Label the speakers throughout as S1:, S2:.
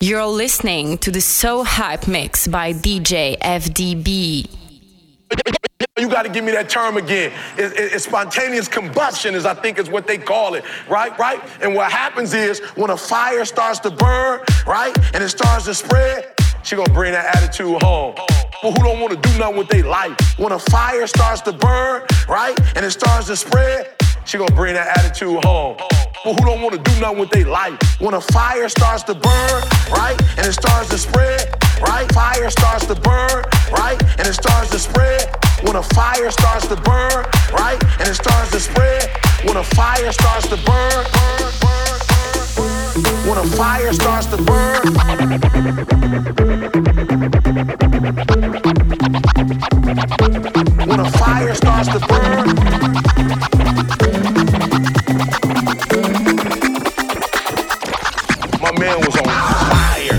S1: You're listening to the So Hype Mix by DJ FDB.
S2: You got to give me that term again. It, it, it's spontaneous combustion, is I think is what they call it, right? Right? And what happens is when a fire starts to burn, right, and it starts to spread, she gonna bring that attitude home. People who don't want to do nothing with their life. When a fire starts to burn, right, and it starts to spread, she gonna bring that attitude home. People who don't want to do nothing with their life. When a fire starts to burn, right, and it starts to spread, right, fire starts to burn, right, and it starts to spread. When a fire starts to burn, right, and it starts to spread. When a fire starts to burn, burn, burn, burn. When a fire starts to burn. When a fire starts to burn. Man was on fire.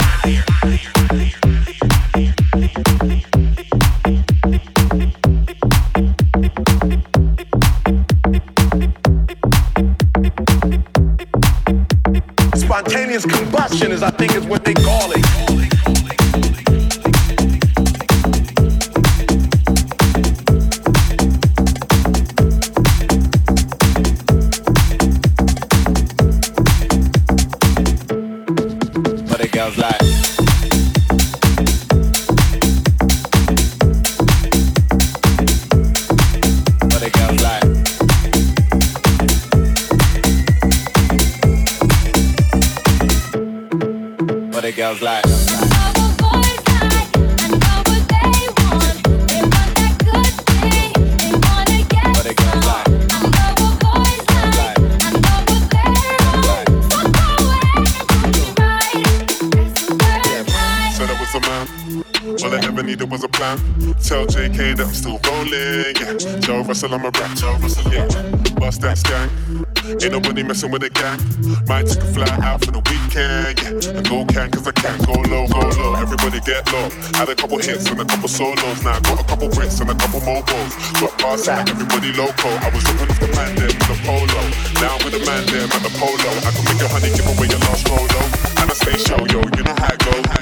S2: Spontaneous combustion is, I think, is what they call it.
S3: the girls like.
S4: I ever needed was a plan. Tell JK that I'm still rolling. Yeah. Joe Russell, I'm a rap. Joe Russell, yeah. Bust that gang. Ain't nobody messing with the gang. Might take a fly out for the weekend. Yeah. And go can, cause I can. Go low, go low. Everybody get low. Had a couple hits and a couple solos. Now I got a couple bricks and a couple mobiles. Got past like everybody loco. I was looking off the man there with the polo. Now I'm with the man there at the polo. I can make a honey give away your last rolo. And I stay show, yo. You know how it go.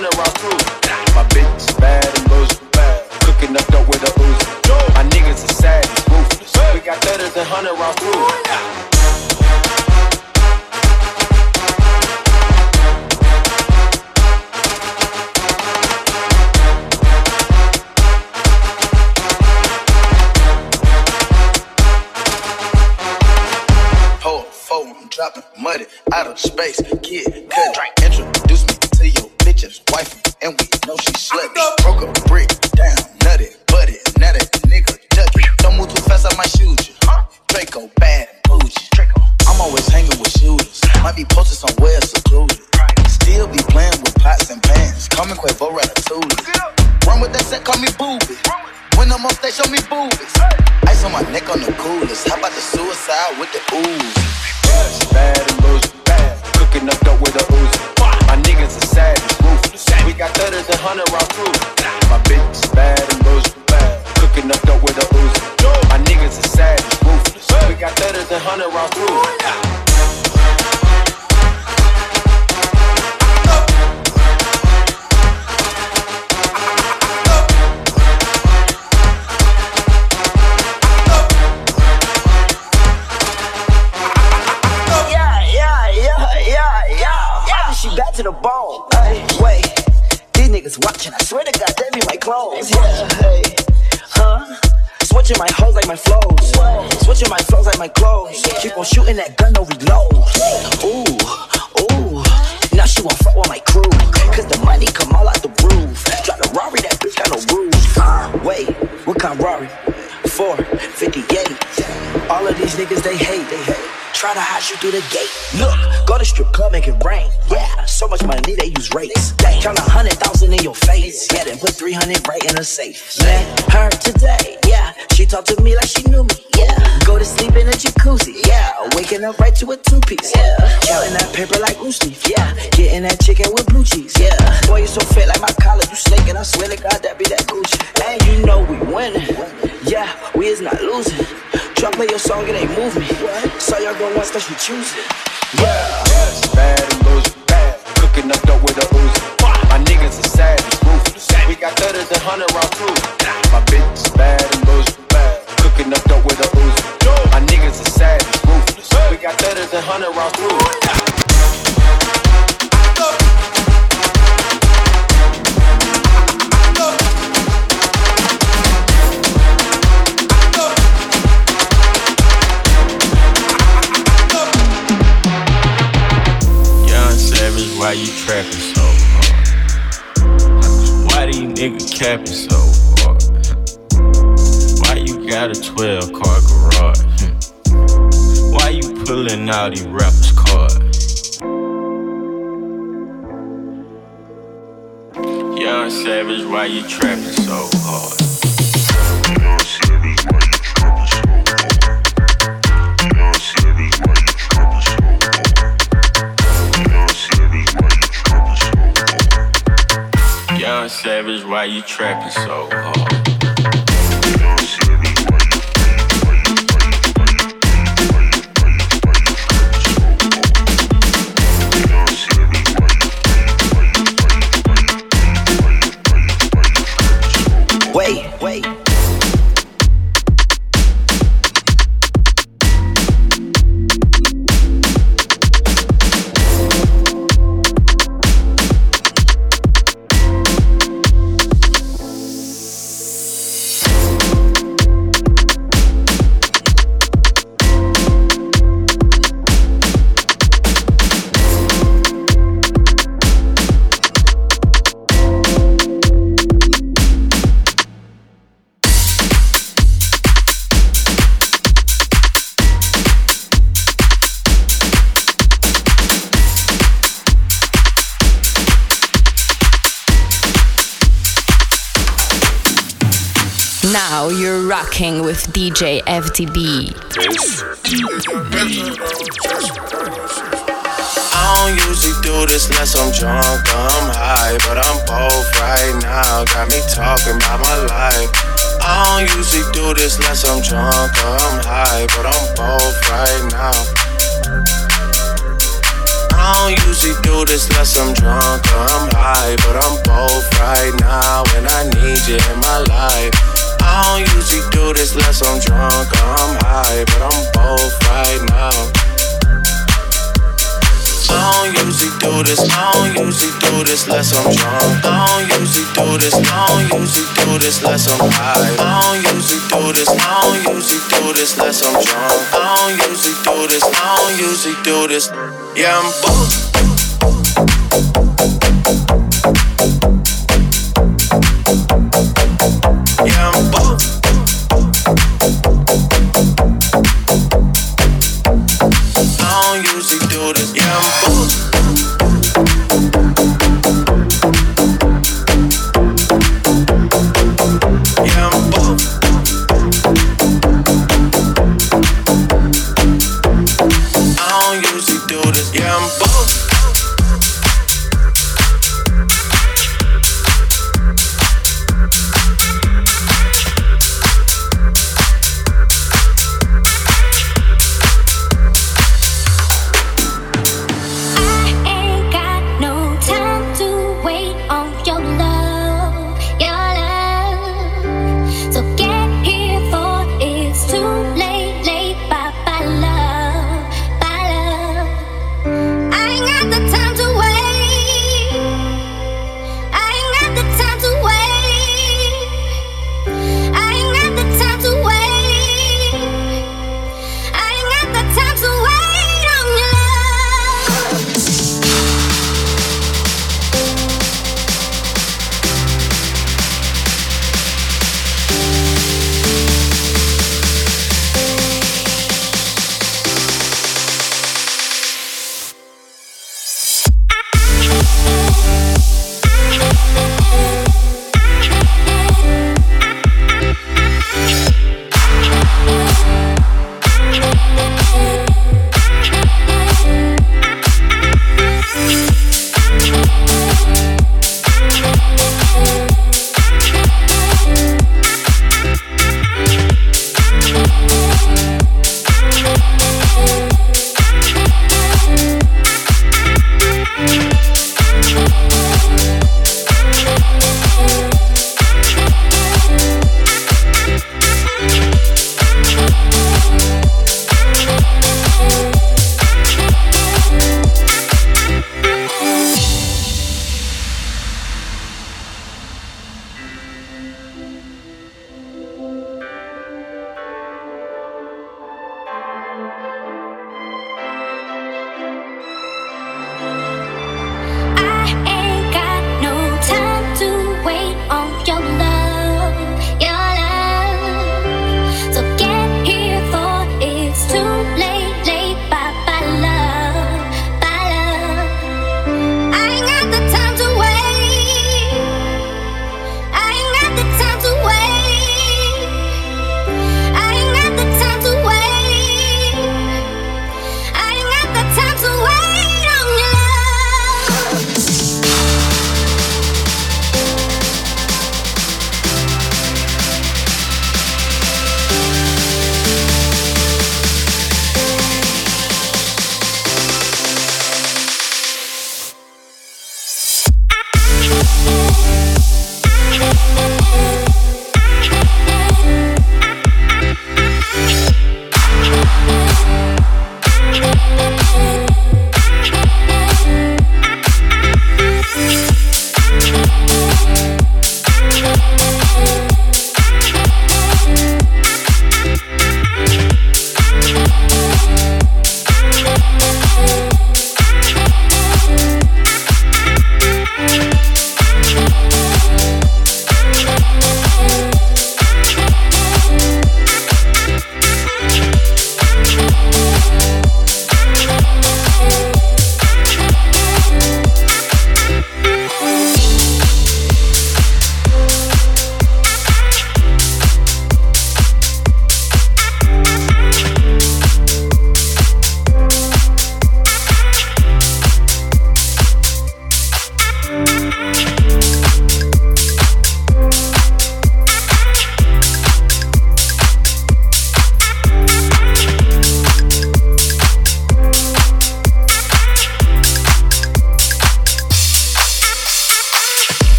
S5: Hundred round crew. With my crew.
S6: Cause the money come all out the roof. Drop the Rari, that bitch got no. Uh, wait, what kind of Rari? 458. All of these niggas, they hate. They hate. Try to hide you through the gate. Look, go to strip club, make it rain. Yeah, so much money they use rates. Count a hundred thousand in your face. Yeah, then put three hundred right in a safe. Met her today. Yeah, she talked to me like she knew me. Yeah, go to sleep in a jacuzzi. Yeah, waking up right to a two piece. Yeah, counting that paper like loose leaf. Yeah, getting that chicken with blue cheese. Yeah, boy you so fit like my collar. You snaking? I swear to God that be that Gucci. And you know we winning. Yeah, we is not losing. Try play your song, it ain't moving. Saw y'all go once, that you choose it. Yeah.
S5: Bad and loose, bad. Cooking up dope with a Uzi. My niggas are savage, ruthless. We got thudders and hundred round crew. My bitch is bad and loose, bad. Cooking up dope with a Uzi. My niggas are savage, ruthless. We got thudders and hundred round crew.
S7: Why you trapping so hard? Why do you niggas capping so hard? Why you got a 12 car garage? Why you pulling out these rappers' cards? Young Savage, why you trapping so hard? Young Savage, why you trapping so hard?
S1: Rocking with DJ FDB.
S8: I don't usually do this unless I'm drunk I'm high, but I'm both right now. Got me talking about my life. I don't usually do this unless I'm drunk I'm high, but I'm both right now. I don't usually do this unless I'm drunk or I'm high, but I'm both right now, and I need you in my life. I don't usually do this unless I'm drunk or I'm high, but I'm both right now. I don't usually do this, I don't usually do this unless I'm drunk. I don't usually do this, I don't usually do this unless I'm high. I don't usually do this, I don't usually do this unless I'm drunk. I don't usually do this, I don't usually do this. Yeah, I'm both.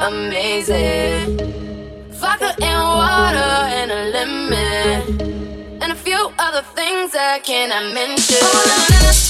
S9: amazing. Vodka and water and a lemon. And a few other things I cannot mention. Oh,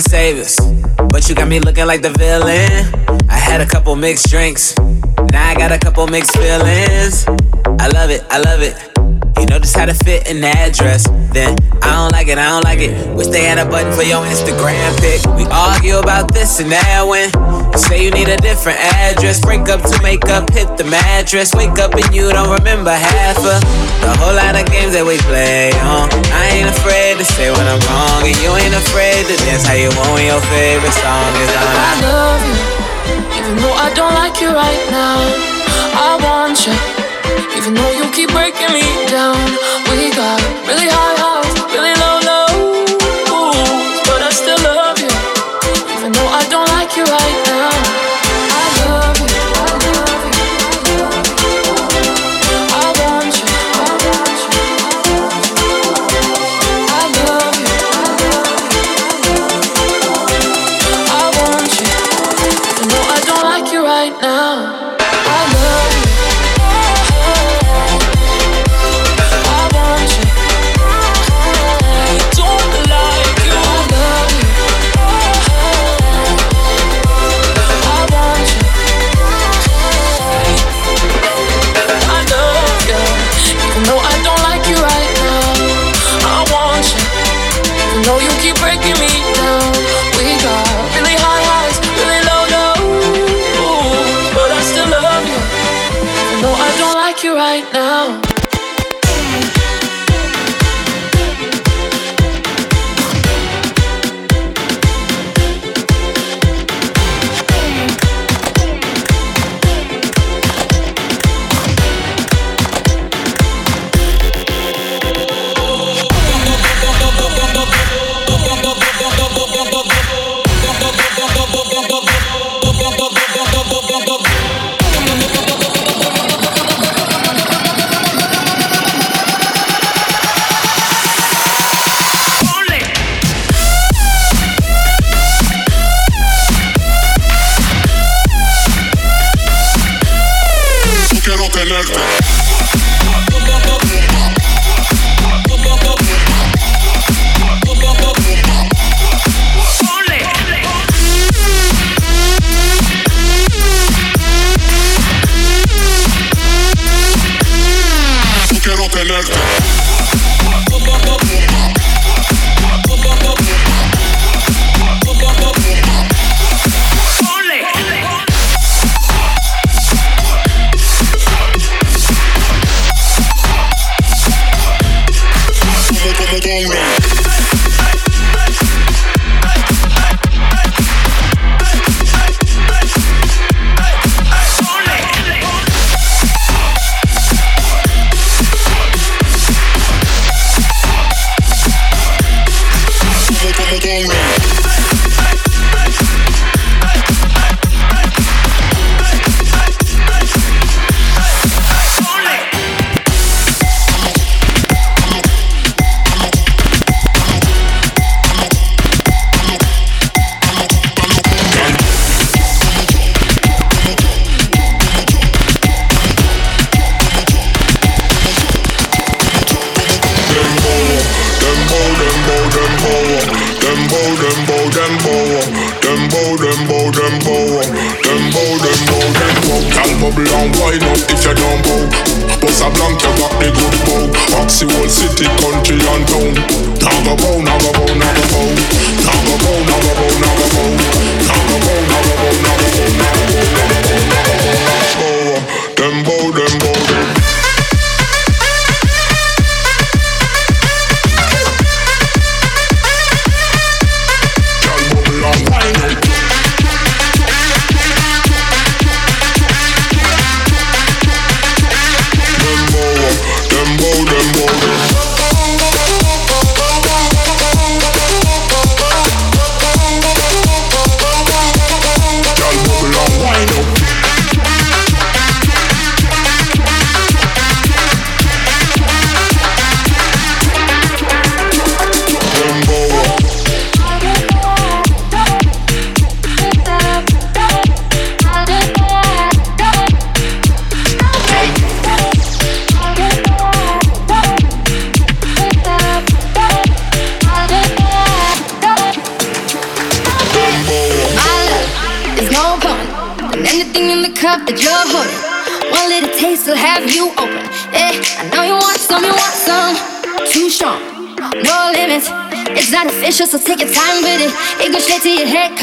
S10: save us, but you got me looking like the villain. I had a couple mixed drinks, now I got a couple mixed feelings. I love it, I love it. You know just how to fit an address. Then I don't like it, I don't like it. Wish they had a button for your Instagram pic. We argue about this and that when say you need a different address. Break up to make up, hit the mattress. Wake up and you don't remember half of the whole lot of games that we play on. I ain't afraid to say when I'm wrong, and you ain't afraid to dance how you want when your favorite song is on.
S11: I love you, even though I don't like you right now. I want you. Even though you keep breaking me down, we got really high highs, really low lows. But I still love you, even though I don't like you right now. I love you. I love you. I want you. I want you. I love you. I love you, I
S12: love you. I want you, even though I don't like you right now.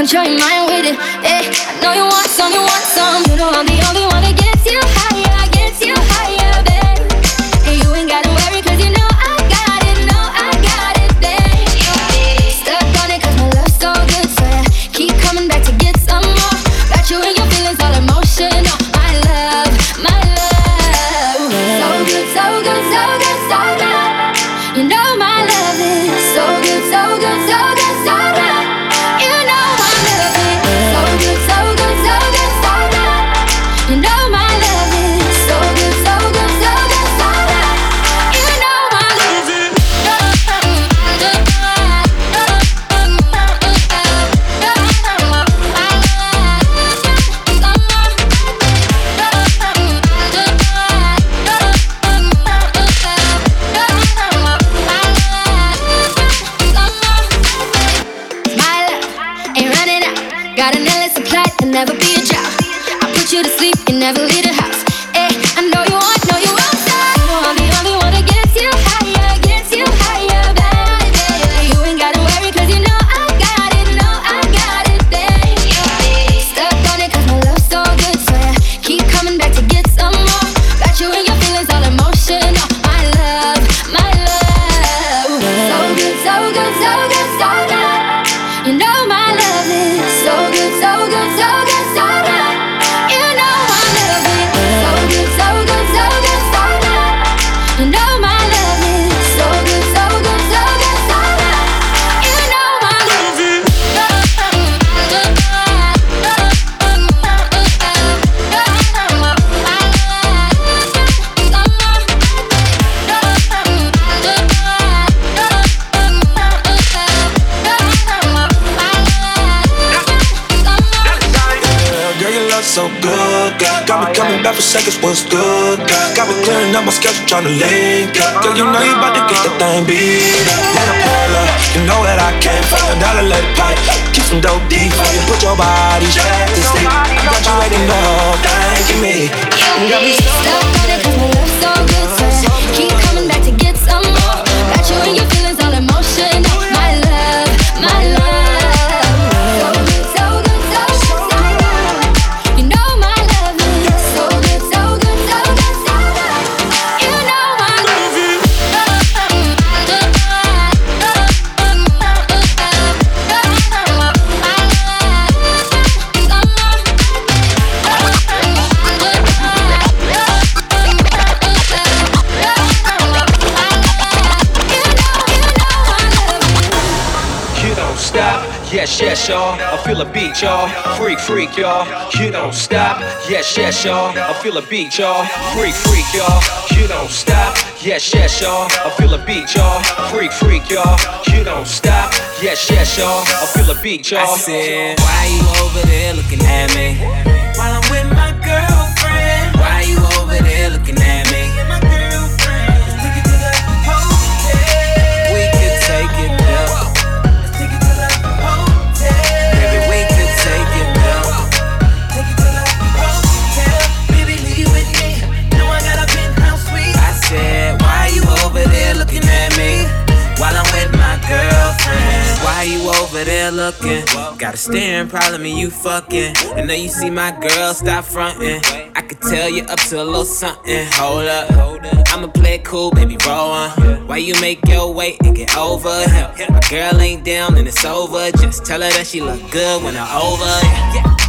S12: Sure you my ain't running out. Got an endless supply, there'll never be a drought. I put you to sleep, you never leave the house. Got
S8: me clearing up my schedule, tryna link up. Girl, you know you about to get the thing beat up. Her pull up, you know that I can't fuck a dollar let it pipe. Keep some dope deep for you, put your body straight to sleep. I got you ready, no, thank you, me. You got me
S12: Stuck on it 'cause my love's so good, so keep coming back to get some more. Got you in your
S13: beat, y'all. Freak, freak, y'all. You don't stop, yes, yes, y'all. I feel a beat, y'all. Freak, freak, y'all. You don't stop, yes, yes, y'all. I feel a beat, y'all. Freak, freak, y'all. You don't stop, yes, yes, y'all. I feel a beat, y'all.
S10: I said, why you over there looking at me? While I'm with my girlfriend. Why you over there looking at me? Over there looking? Got a staring problem and you fucking. I know you see my girl, stop fronting. I could tell you up to a little something. Hold up. I'ma play it cool, baby, roll on. Why you make your way and get over him? My girl ain't down and it's over. Just tell her that she look good when I'm over.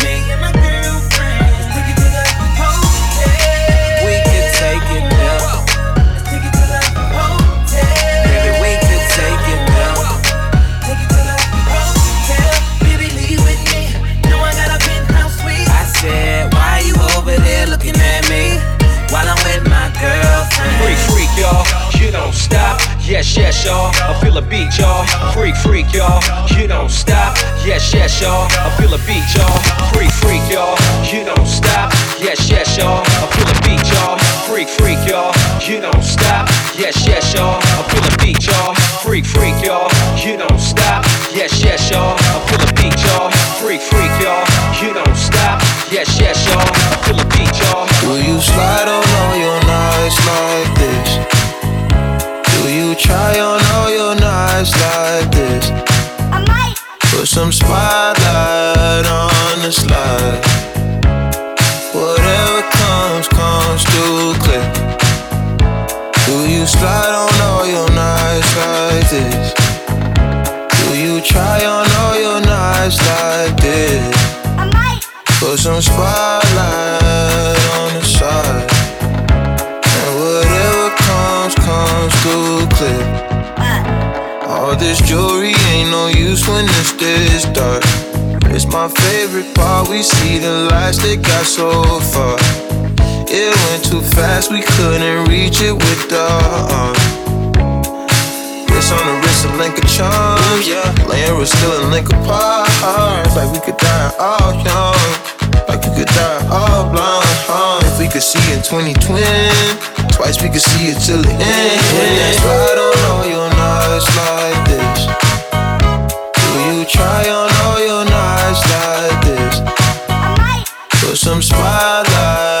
S10: me? Could
S8: see in 2020, twice we could see it till the end. Slide on all your nights like this. Do you try on all your nights like this? Put some spotlight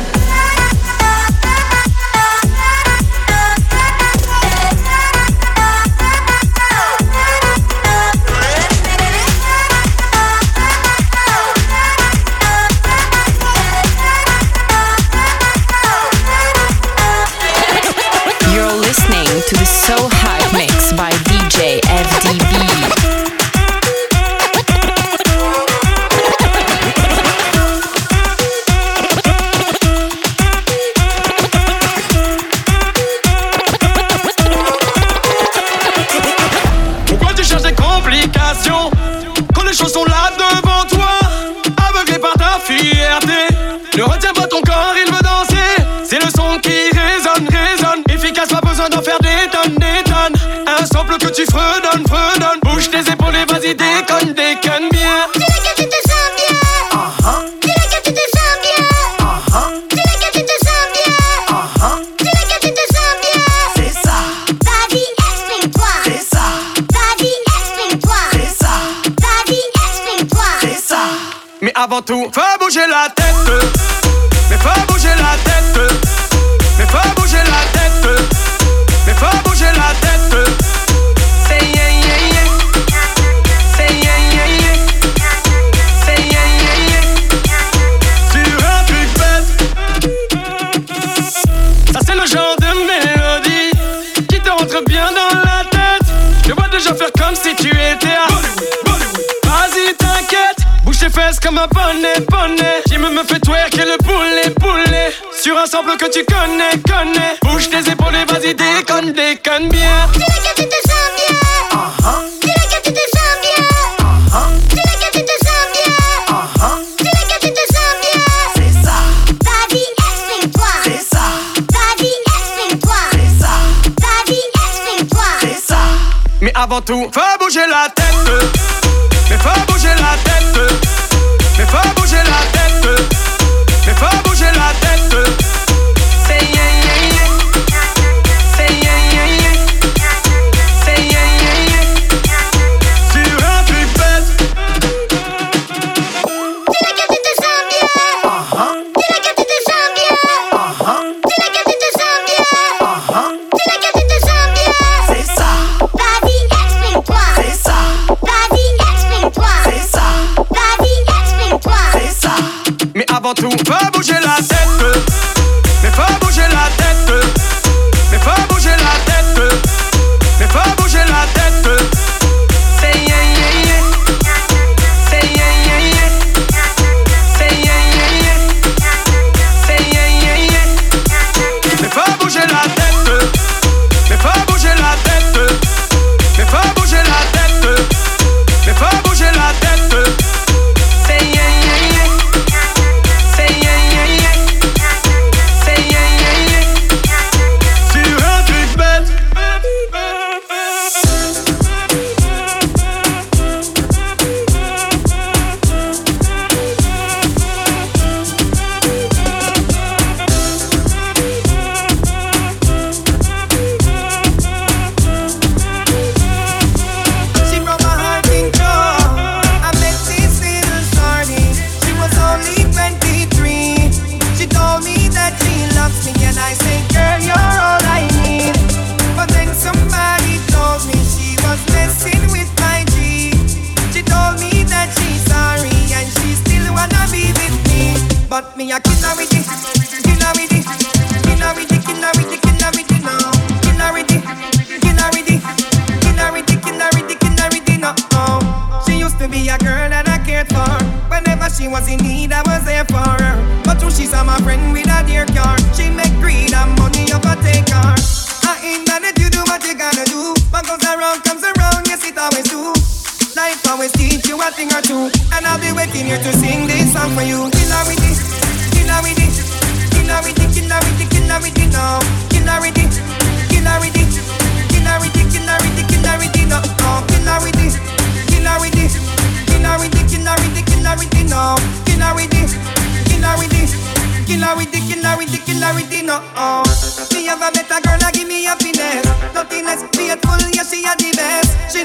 S14: partout. Fais bouger la tête. connais, connais. Bouge tes épaules et vas-y, déconne, déconne bien.
S15: Tu te uh-huh. uh-huh. uh-huh.
S6: C'est ça. C'est ça. C'est ça. C'est ça.
S14: Mais avant tout, faut bouger la tête. Mais fais bouger la tête. Mais
S16: faut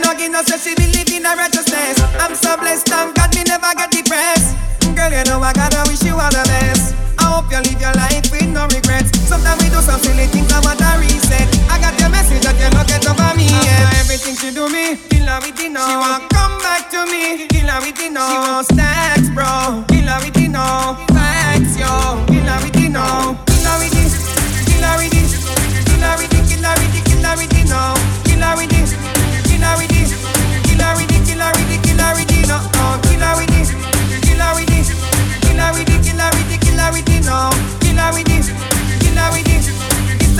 S16: hugging her, so she believe in her righteousness. I'm so blessed, thank God me never get depressed. Girl, you know I gotta wish you all the best. I hope you live your life with no regrets. Sometimes we do some silly things, I want to reset. I got your message that you're not getting over me. After everything she do me, kill her with dinner. She won't come back to me, kill her with dinner. She won't stacks, bro, kill her with dinner. Facts, yo, kill her with dinner.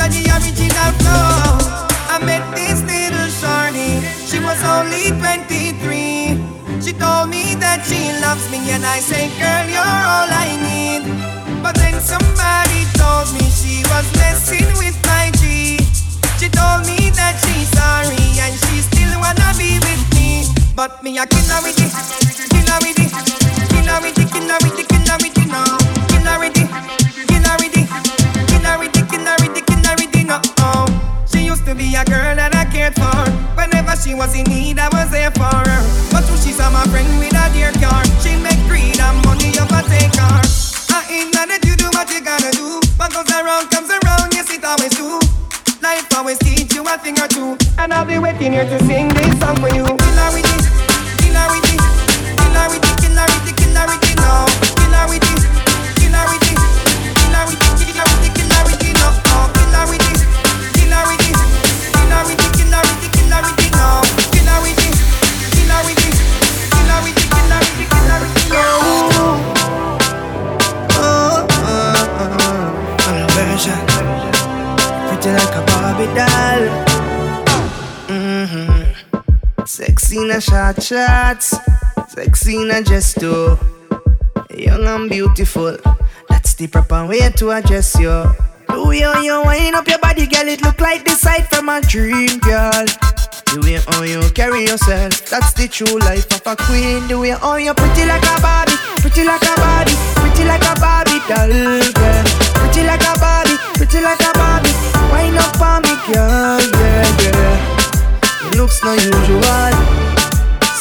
S16: the original flow. I met this little shorty, she was only 23. She told me that she loves me, and I said, Girl, you're all I need. But then
S17: somebody told me she was messing with my G. She told me that she's sorry, and she still wanna be with me. But me, I can't with it, can't with it, can't with it, can't with it, can't with it, no, can't with can't with her no. Oh. She used to be a girl that I cared for. Whenever she was in need, I was there for her. But when she saw my friend with a dear car, she make greed and money overtake her. I ain't mad that you do what you gotta do. What goes around comes around, yes it always do. Life always teach you a thing or two, and I'll be waiting here to sing this song for you. Kill her with it, kill her with it, kill her with it, kill her with it, kill her with it, no. Kill her with it, kill her with it, kill her with it, kill her with it, kill her with it, no. Oh, kill her with it, a short shorts, sexy in a dress too. Young and beautiful, that's the proper way to address you. The way how you wind up your body, girl, it look like the sight from a dream, girl. The way how you carry yourself, that's the true life of a queen. The way how you pretty like a Barbie, pretty like a Barbie, pretty like a Barbie doll, girl. Pretty like a Barbie, pretty like a Barbie. Wind up on me, girl, yeah, yeah. It looks no usual.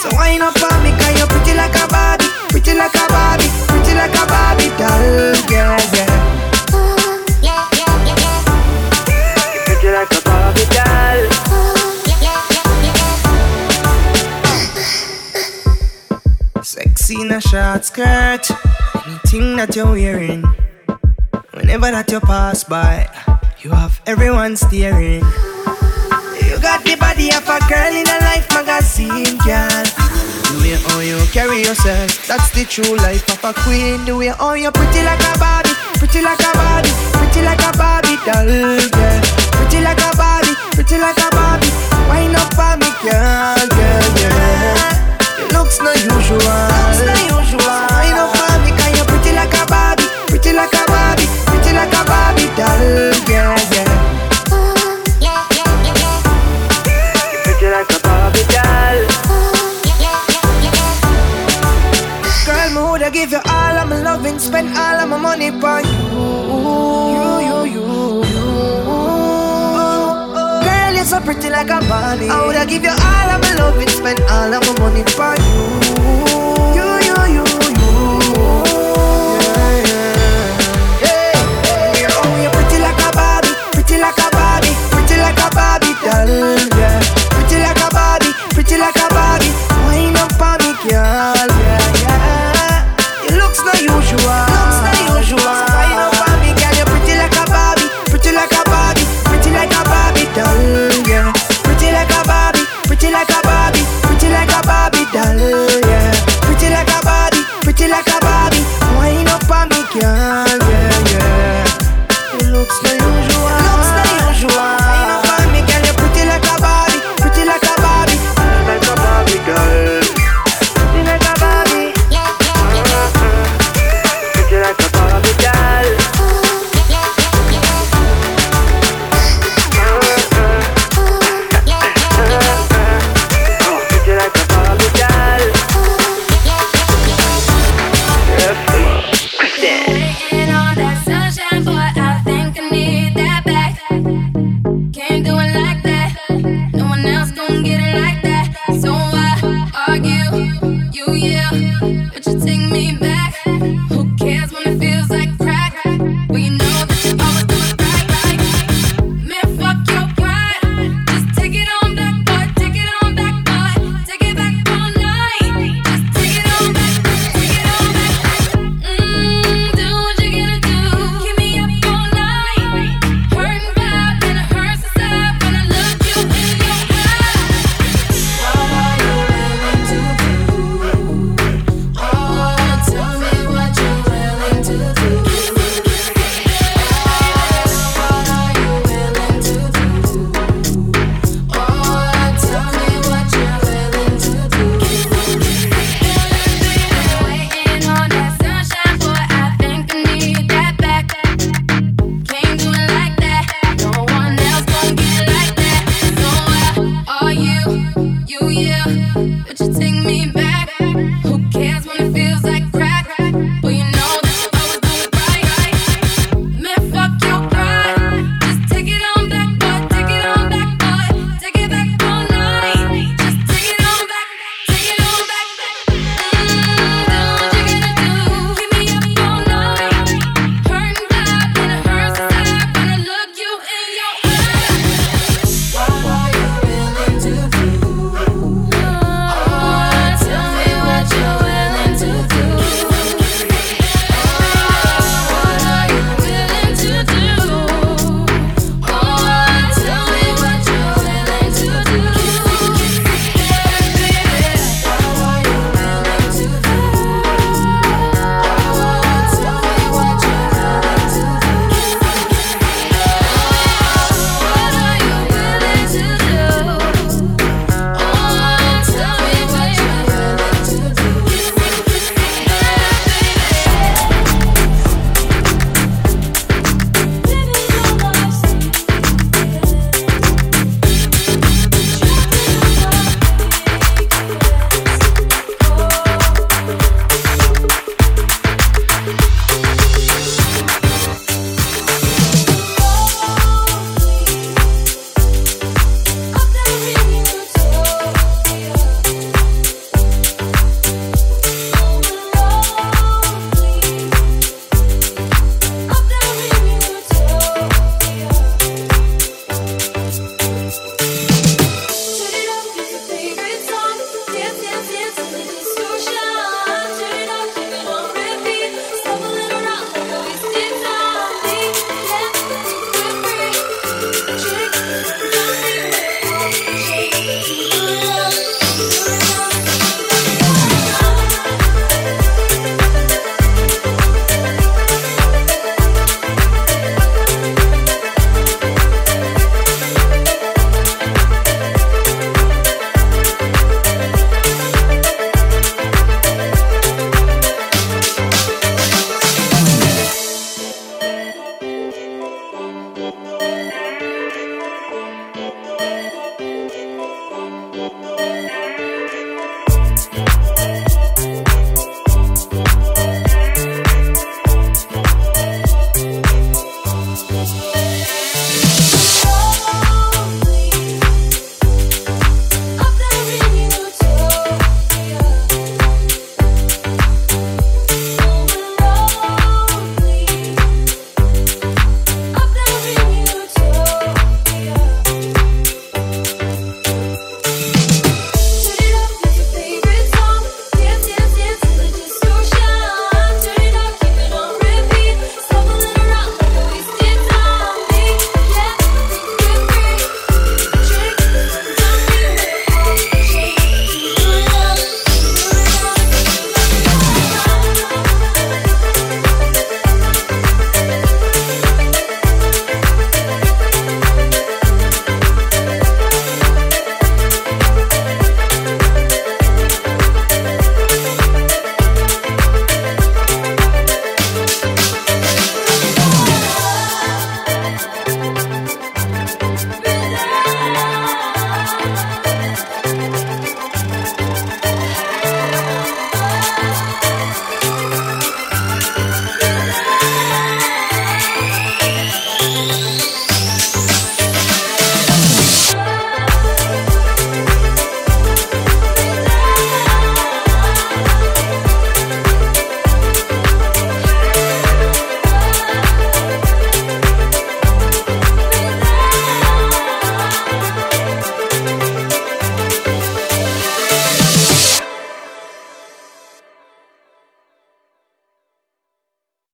S17: So wind up on me, cause you're pretty like a Barbie, pretty like a Barbie, pretty like a Barbie doll, yeah, yeah. You're pretty like a Barbie doll. Sexy in a short skirt, anything that you're wearing. Whenever that you pass by, you have everyone staring. You got the body of a girl in a life magazine, girl. The way how you carry yourself, that's the true life of a queen. The way how you pretty like a Barbie, pretty like a Barbie, pretty like a Barbie doll, girl. Pretty like a Barbie, pretty like a Barbie. Wind up on me, girl, girl. It looks no usual. Looks no usual. I woulda give you all of my loving, spend all of my money on you. You,